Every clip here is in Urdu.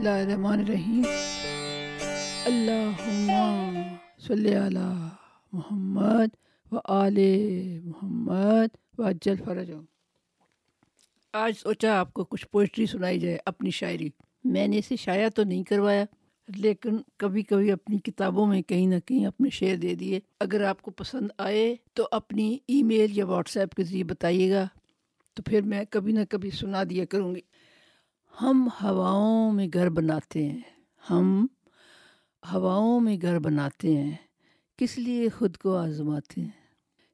اللہ الرحمن الرحیم اللہم صلی علی محمد و آل محمد و اجل فرج آج سوچا آپ کو کچھ پوئٹری سنائی جائے اپنی شاعری میں نے اسے شائع تو نہیں کروایا لیکن کبھی کبھی اپنی کتابوں میں کہیں نہ کہیں اپنے شعر دے دیے اگر آپ کو پسند آئے تو اپنی ای میل یا واٹس ایپ کے ذریعے بتائیے گا تو پھر میں کبھی نہ کبھی سنا دیا کروں گی ہم ہواؤں میں گھر بناتے ہیں۔ ہم ہواؤں میں گھر بناتے ہیں۔ کس لیے خود کو آزماتے ہیں؟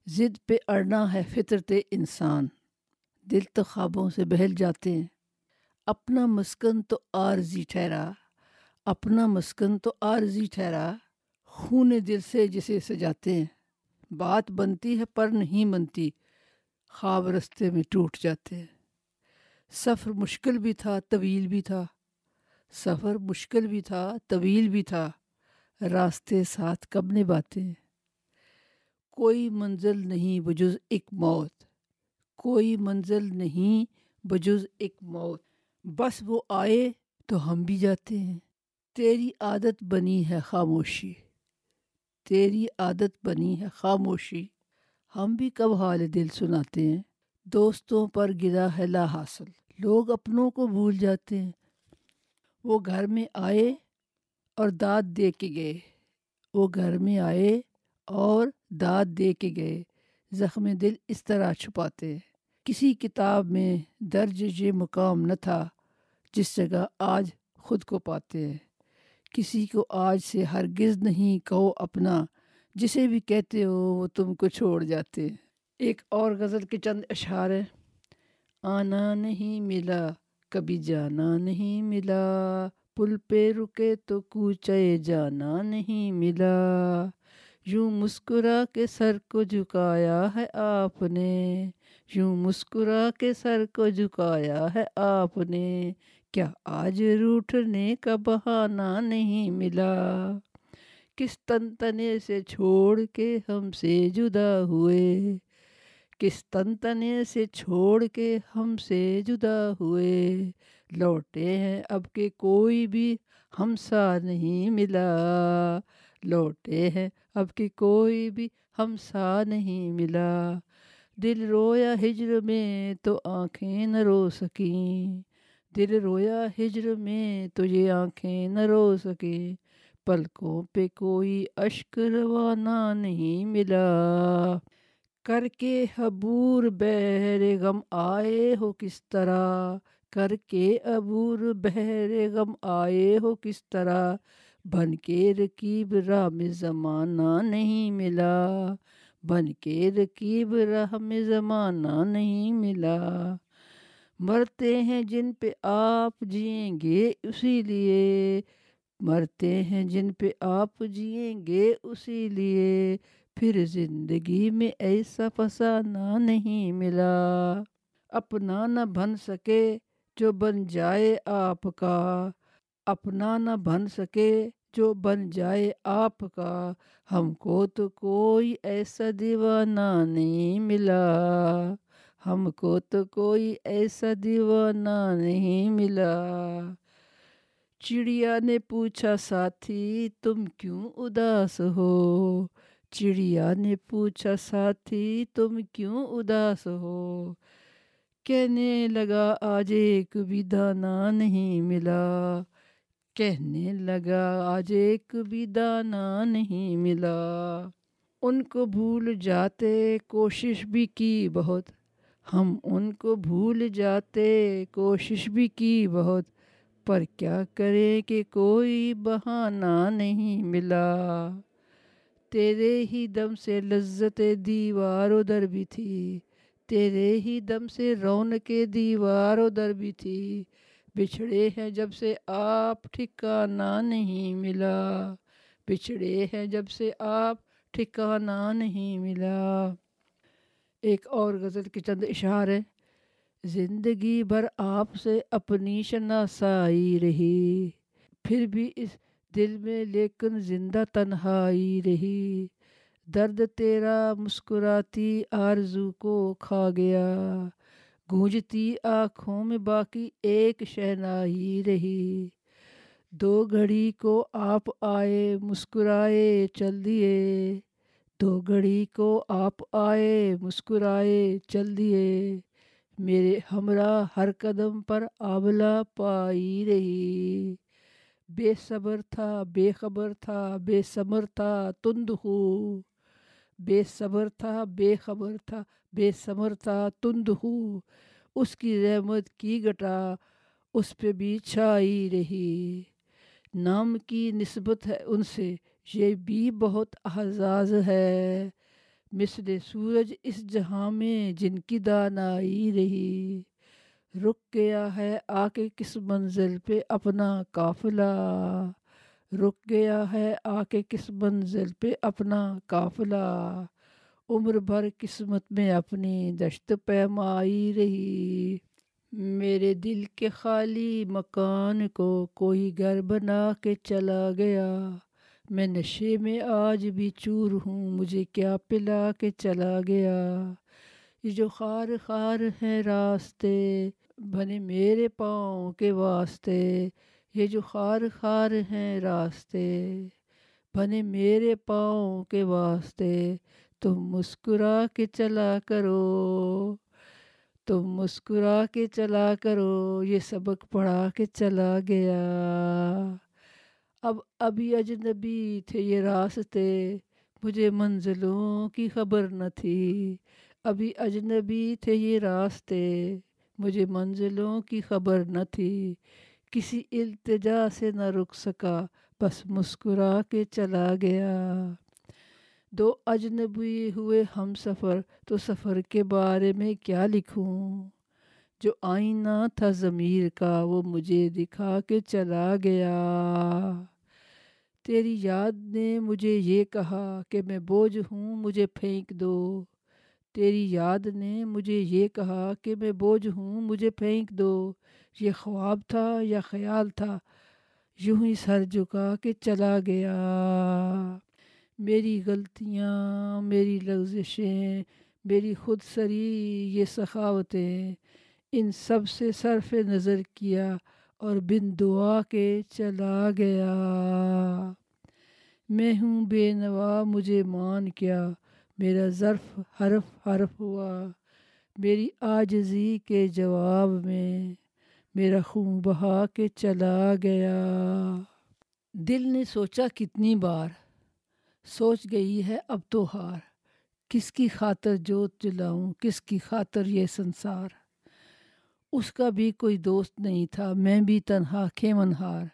ضد پہ اڑنا ہے فطرت انسان۔ دل تو خوابوں سے بہل جاتے ہیں۔ اپنا مسکن تو عارضی ٹھہرا۔ اپنا مسکن تو عارضی ٹھہرا۔ خون دل سے جسے سجاتے ہیں۔ بات بنتی ہے پر نہیں بنتی۔ خواب رستے میں ٹوٹ جاتے ہیں۔ سفر مشکل بھی تھا، طویل بھی تھا۔ سفر مشکل بھی تھا، طویل بھی تھا۔ راستے ساتھ کب نبھاتے؟ ہیں کوئی منزل نہیں بجز ایک موت۔ کوئی منزل نہیں بجز ایک موت۔ بس وہ آئے تو ہم بھی جاتے ہیں۔ تیری عادت بنی ہے خاموشی۔ تیری عادت بنی ہے خاموشی۔ ہم بھی کب حال دل سناتے ہیں؟ دوستوں پر گرا ہے لا حاصل۔ لوگ اپنوں کو بھول جاتے ہیں۔ وہ گھر میں آئے اور داد دے کے گئے۔ وہ گھر میں آئے اور داد دے کے گئے۔ زخم دل اس طرح چھپاتے ہیں۔ کسی کتاب میں درج یہ مقام نہ تھا جس جگہ آج خود کو پاتے ہیں۔ کسی کو آج سے ہرگز نہیں کہو اپنا۔ جسے بھی کہتے ہو وہ تم کو چھوڑ جاتے ہیں۔ ایک اور غزل کے چند اشعار ہیں۔ آنا نہیں ملا، کبھی جانا نہیں ملا۔ پل پہ رکے تو کوچے جانا نہیں ملا۔ یوں مسکرا کے سر کو جھکایا ہے آپ نے۔ یوں مسکرا کے سر کو جھکایا ہے آپ نے۔ کیا آج روٹھنے کا بہانہ نہیں ملا؟ کس تن تنے سے چھوڑ کے ہم سے جدا ہوئے؟ کس تن تنے سے چھوڑ کے ہم سے جدا ہوئے لوٹے ہیں اب کہ کوئی بھی ہم سا نہیں ملا لوٹے ہیں اب کہ کوئی بھی ہم سا نہیں ملا دل رویا ہجر میں تو آنکھیں نہ رو سکیں دل رویا ہجر میں تو یہ آنکھیں نہ رو سکیں پلکوں پہ کوئی اشک روانہ نہیں ملا کر کے عبور بہر غم آئے ہو کس طرح؟ کر کے عبور بہر غم آئے ہو کس طرح؟ بن کے رکیب راہ میں زمانہ نہیں ملا۔ بن کے رکیب راہ میں زمانہ نہیں ملا۔ مرتے ہیں جن پہ آپ جئیں گے اسی لیے۔ مرتے ہیں جن پہ آپ جئیں گے اسی لیے۔ پھر زندگی میں ایسا فسانہ نہیں ملا۔ اپنا نہ بن سکے جو بن جائے آپ کا۔ اپنا نہ بن سکے جو بن جائے آپ کا۔ ہم کو تو کوئی ایسا دیوانہ نہیں ملا۔ ہم کو تو کوئی ایسا دیوانہ نہیں ملا۔ چڑیا نے پوچھا، ساتھی، تم کیوں اداس ہو؟ چڑیا نے پوچھا ساتھی تم کیوں اداس ہو کہنے لگا آج ایک بھی دانا نہیں ملا کہنے لگا آج ایک بھی دانا نہیں ملا ان کو بھول جاتے کوشش بھی کی بہت ہم ان کو بھول جاتے کوشش بھی کی بہت پر کیا کرے کہ کوئی بہانہ نہیں ملا تیرے ہی دم سے لذت دیوار ادھر بھی تھی تیرے ہی دم سے رونق دیوار ادھر بھی تھی بچھڑے ہیں جب سے آپ ٹھکانہ نہیں ملا بچھڑے ہیں جب سے آپ ٹھکانہ نہیں ملا ایک اور غزل کی چند اشعار زندگی بھر آپ سے اپنی شناسائی رہی پھر بھی اس دل میں لیکن زندہ تنہائی رہی۔ درد تیرا مسکراتی آرزو کو کھا گیا۔ گونجتی آنکھوں میں باقی ایک شہنائی رہی۔ دو گھڑی کو آپ آئے مسکرائے چل دیے۔ دو گھڑی کو آپ آئے مسکرائے چل دیے۔ میرے ہمراہ ہر قدم پر آبلا پائی رہی۔ بے صبر تھا بے خبر تھا بے صبر تھا، تند ہو۔ بے صبر تھا بے خبر تھا بے صبر تھا، تند ہو۔ اس کی رحمت کی گٹا اس پہ بھی چھائی رہی۔ نام کی نسبت ہے ان سے، یہ بھی بہت اعزاز ہے۔ مثل سورج اس جہاں میں جن کی دانائی رہی۔ رک گیا ہے آ کے کس منزل پہ؟ اپنا قافلہ۔ رک گیا ہے آ کے کس منزل پہ؟ اپنا قافلہ۔ عمر بھر قسمت میں اپنی دشت پیمائی رہی۔ میرے دل کے خالی مکان کو کوئی گھر بنا کے چلا گیا۔ میں نشے میں آج بھی چور ہوں، مجھے کیا پلا کے چلا گیا۔ یہ جو خار خار ہیں راستے بنے میرے پاؤں کے واسطے، یہ جو خار خار ہیں راستے بنے میرے پاؤں کے واسطے، تم مسکرا کے چلا کرو، تم مسکرا کے چلا کرو، یہ سبق پڑھا کے چلا گیا۔ اب، ابھی اجنبی تھے یہ راستے، مجھے منزلوں کی خبر نہ تھی۔ ابھی اجنبی تھے یہ راستے مجھے منزلوں کی خبر نہ تھی۔ کسی التجا سے نہ رک سکا، بس مسکرا کے چلا گیا۔ دو اجنبی ہوئے ہم سفر، تو سفر کے بارے میں کیا لکھوں؟ جو آئینہ تھا ضمیر کا، وہ مجھے دکھا کے چلا گیا۔ تیری یاد نے مجھے یہ کہا کہ میں بوجھ ہوں، مجھے پھینک دو۔ تیری یاد نے مجھے یہ کہا کہ میں بوجھ ہوں، مجھے پھینک دو۔ یہ خواب تھا یا خیال تھا؟ یوں ہی سر جھکا کے چلا گیا۔ میری غلطیاں، میری لغزشیں، میری خود سری، یہ سخاوتیں۔ ان سب سے صرف نظر کیا اور بن دعا کے چلا گیا۔ میں ہوں بے نوا، مجھے مان کیا۔ میرا ظرف حرف حرف ہوا۔ میری آجزی کے جواب میں میرا خون بہا کے چلا گیا۔ دل نے سوچا کتنی بار۔ سوچ گئی ہے اب تو ہار۔ کس کی خاطر جوت جلاؤں؟ کس کی خاطر یہ سنسار؟ اس کا بھی کوئی دوست نہیں تھا۔ میں بھی تنہا کھیمن ہار۔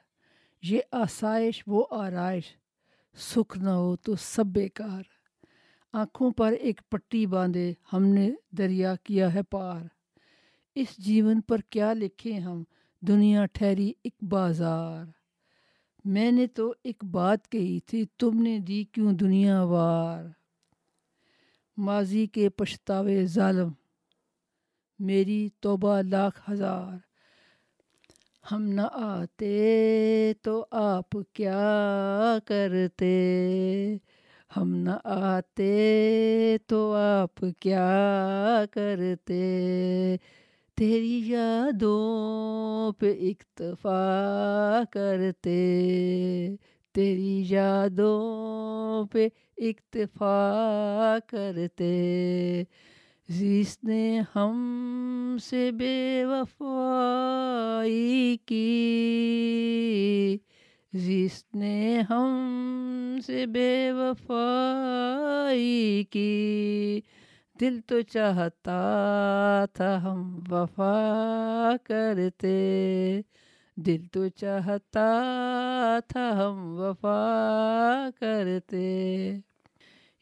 یہ آسائش، وہ آرائش۔ سکھ نہ ہو تو سب بیکار۔ آنکھوں پر ایک پٹی باندھے ہم نے دریا کیا ہے پار۔ اس جیون پر کیا لکھے ہم؟ دنیا ٹھہری ایک بازار۔ میں نے تو ایک بات کہی تھی، تم نے دی کیوں دنیا وار؟ ماضی کے پچھتاوے ظالم، میری توبہ لاکھ ہزار۔ ہم نہ آتے تو آپ کیا کرتے؟ ہم نہ آتے تو آپ کیا کرتے تیری یادوں پہ اکتفا کرتے تیری یادوں پہ اکتفا کرتے جس نے ہم سے بے وفائی کی جس نے ہم سے بے وفائی کی دل تو چاہتا تھا ہم وفا کرتے دل تو چاہتا تھا ہم وفا کرتے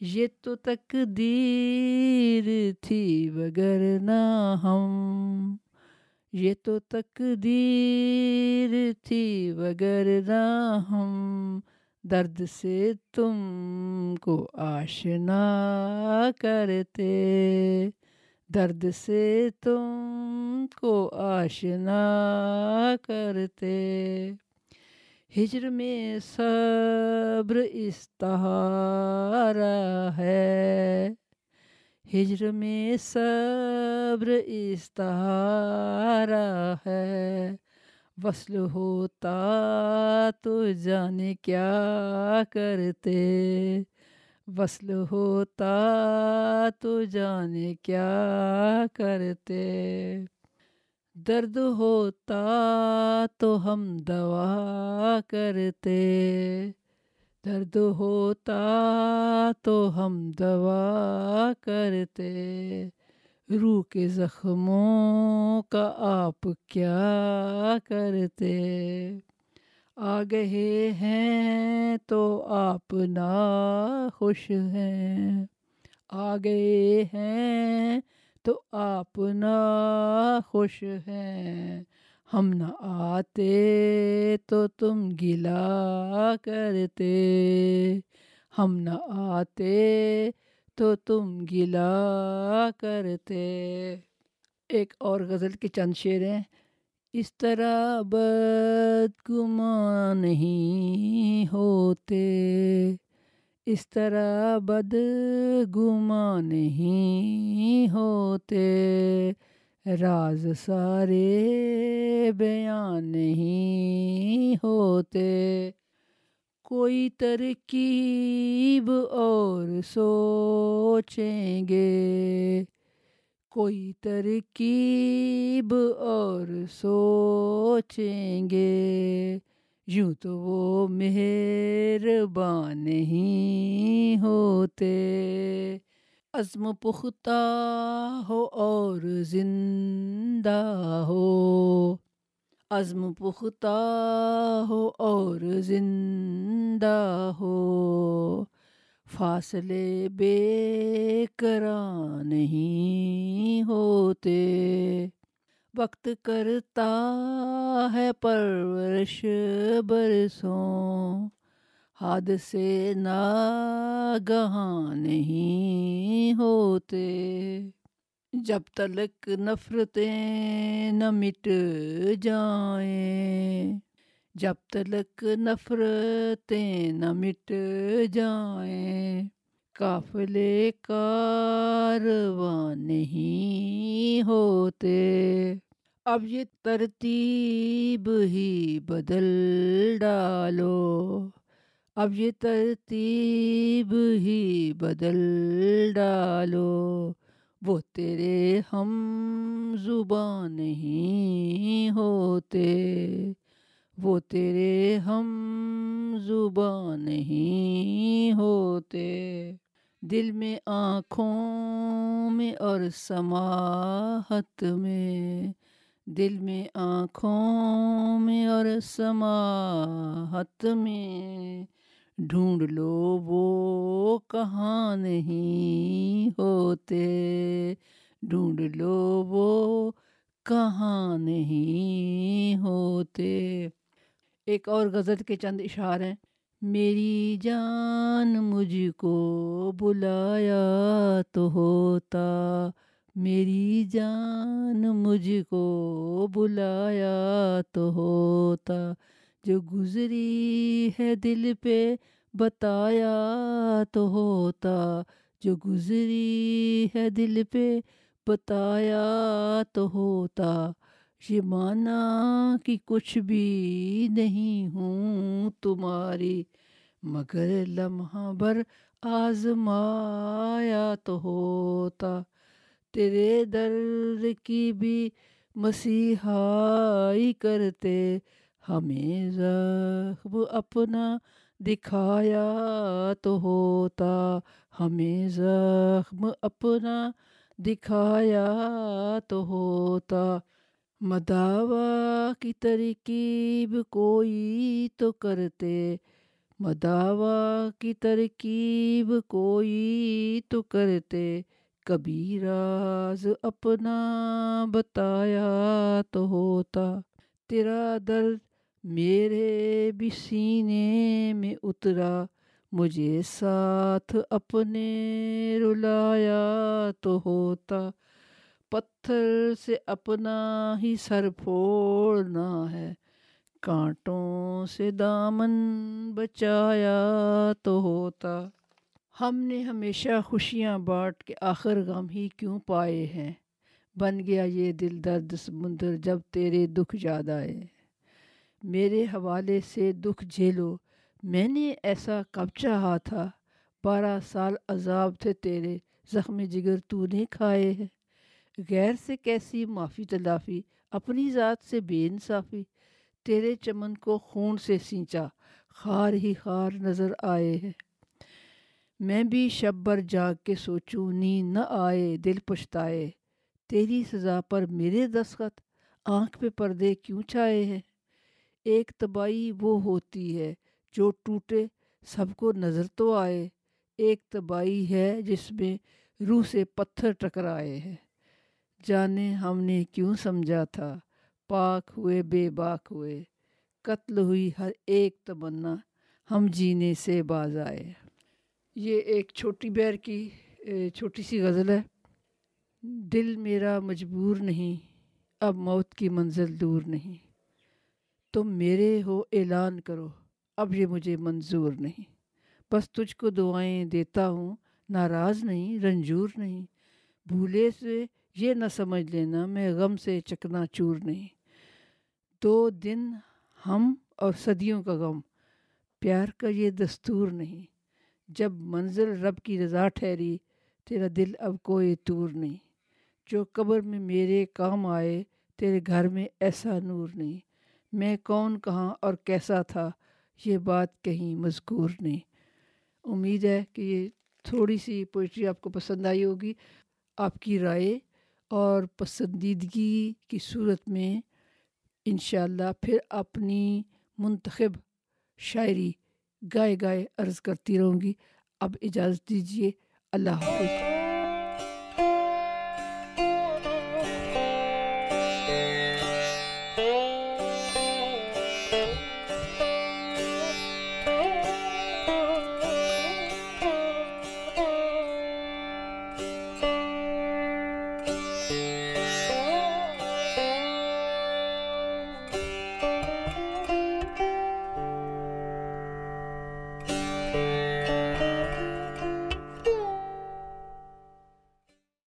یہ تو تقدیر تھی وگرنہ ہم یہ تو تقدیر تھی وگرنہ ہم درد سے تم کو آشنا کرتے۔ درد سے تم کو آشنا کرتے۔ ہجر میں صبر استہارا ہے۔ ہجر میں صبر استہارا ہے۔ وصل ہوتا تو جانے کیا کرتے۔ وصل ہوتا تو جانے کیا کرتے۔ درد ہوتا تو ہم دوا کرتے۔ درد ہوتا تو ہم دوا کرتے۔ روح کے زخموں کا آپ کیا کرتے؟ آ گئے ہیں تو آپ نا خوش ہیں۔ آ گئے ہیں تو آپ نا خوش ہیں۔ ہم نہ آتے تو تم گلا کرتے۔ ہم نہ آتے تو تم گلا کرتے۔ ایک اور غزل کے چند شعر ہیں۔ اس طرح بدگمان نہیں ہوتے۔ اس طرح بدگمان نہیں ہوتے۔ راز سارے بیان نہیں ہوتے۔ کوئی ترکیب اور سوچیں گے۔ کوئی ترکیب اور سوچیں گے۔ یوں تو وہ مہربان نہیں ہوتے۔ عزم پختہ ہو اور زندہ ہو۔ عزم پختہ ہو اور زندہ ہو۔ فاصلے بے کرا نہیں ہوتے۔ وقت کرتا ہے پرورش برسوں۔ حد سے ناگہاں نہیں ہوتے۔ جب تلک نفرتیں نہ مٹ جائیں۔ جب تلک نفرتیں نہ مٹ جائیں۔ قافلے کارواں نہیں ہوتے۔ اب یہ ترتیب ہی بدل ڈالو۔ اب یہ ترتیب ہی بدل ڈالو۔ وہ تیرے ہم زبان نہیں ہوتے۔ وہ تیرے ہم زبان نہیں ہوتے۔ دل میں آنکھوں میں اور سماحت میں۔ دل میں آنکھوں میں اور سماحت میں۔ ڈھونڈ لو، وہ کہاں نہیں ہوتے۔ ڈھونڈ لو، وہ کہاں نہیں ہوتے۔ ایک اور غزل کے چند اشعار ہیں۔ میری جان مجھ کو بلایا تو ہوتا۔ میری جان مجھ کو بلایا تو ہوتا۔ جو گزری ہے دل پہ، بتایا تو ہوتا۔ جو گزری ہے دل پہ، بتایا تو ہوتا۔ یہ مانا کہ کچھ بھی نہیں ہوں تمہاری، مگر لمحہ بر آزمایا تو ہوتا۔ تیرے درد کی بھی مسیحائی کرتے ہمیں زخم اپنا دکھایا تو ہوتا ہمیں زخم اپنا دکھایا تو ہوتا مداوا کی ترکیب کوئی تو کرتے مداوا کی ترکیب کوئی تو کرتے کبھی راز اپنا بتایا تو ہوتا تیرا درد میرے بھی سینے میں اترا، مجھے ساتھ اپنے رلایا تو ہوتا۔ پتھر سے اپنا ہی سر پھوڑنا ہے۔ کانٹوں سے دامن بچایا تو ہوتا۔ ہم نے ہمیشہ خوشیاں بانٹ کے آخر غم ہی کیوں پائے ہیں؟ بن گیا یہ دل درد سمندر جب تیرے دکھ یاد آئے۔ میرے حوالے سے دکھ جھیلو۔ میں نے ایسا کب چاہا تھا؟ بارہ سال عذاب تھے تیرے، زخم جگر تو نے کھائے ہیں۔ غیر سے کیسی معافی تلافی، اپنی ذات سے بے انصافی۔ تیرے چمن کو خون سے سینچا، خار ہی خار نظر آئے ہیں۔ میں بھی شب بر جاگ کے سوچوں، نیند نہ آئے، دل پچھتائے۔ تیری سزا پر میرے دستخط، آنکھ پہ پردے کیوں چھائے ہیں؟ ایک تباہی وہ ہوتی ہے جو ٹوٹے، سب کو نظر تو آئے۔ ایک تباہی ہے جس میں روح سے پتھر ٹکرائے ہیں۔ جانے ہم نے کیوں سمجھا تھا؟ پاک ہوئے، بے باک ہوئے۔ قتل ہوئی ہر ایک تمنا ہم جینے سے باز آئے۔ یہ ایک چھوٹی بیر کی چھوٹی سی غزل ہے۔ دل میرا مجبور نہیں، اب موت کی منزل دور نہیں۔ تم میرے ہو اعلان کرو۔ اب یہ مجھے منظور نہیں۔ بس تجھ کو دعائیں دیتا ہوں۔ ناراض نہیں، رنجور نہیں۔ بھولے سے یہ نہ سمجھ لینا، میں غم سے چکنا چور نہیں۔ دو دن ہم اور صدیوں کا غم۔ پیار کا یہ دستور نہیں۔ جب منزل رب کی رضا ٹھہری، تیرا دل اب کوئی تور نہیں۔ جو قبر میں میرے کام آئے، تیرے گھر میں ایسا نور نہیں۔ میں کون کہاں اور کیسا تھا؟ یہ بات کہیں مذکور نہیں۔ امید ہے کہ یہ تھوڑی سی پوئٹری آپ کو پسند آئی ہوگی۔ آپ کی رائے اور پسندیدگی کی صورت میں انشاءاللہ پھر اپنی منتخب شاعری گائے گائے عرض کرتی رہوں گی۔ اب اجازت دیجیے اللہ حافظ۔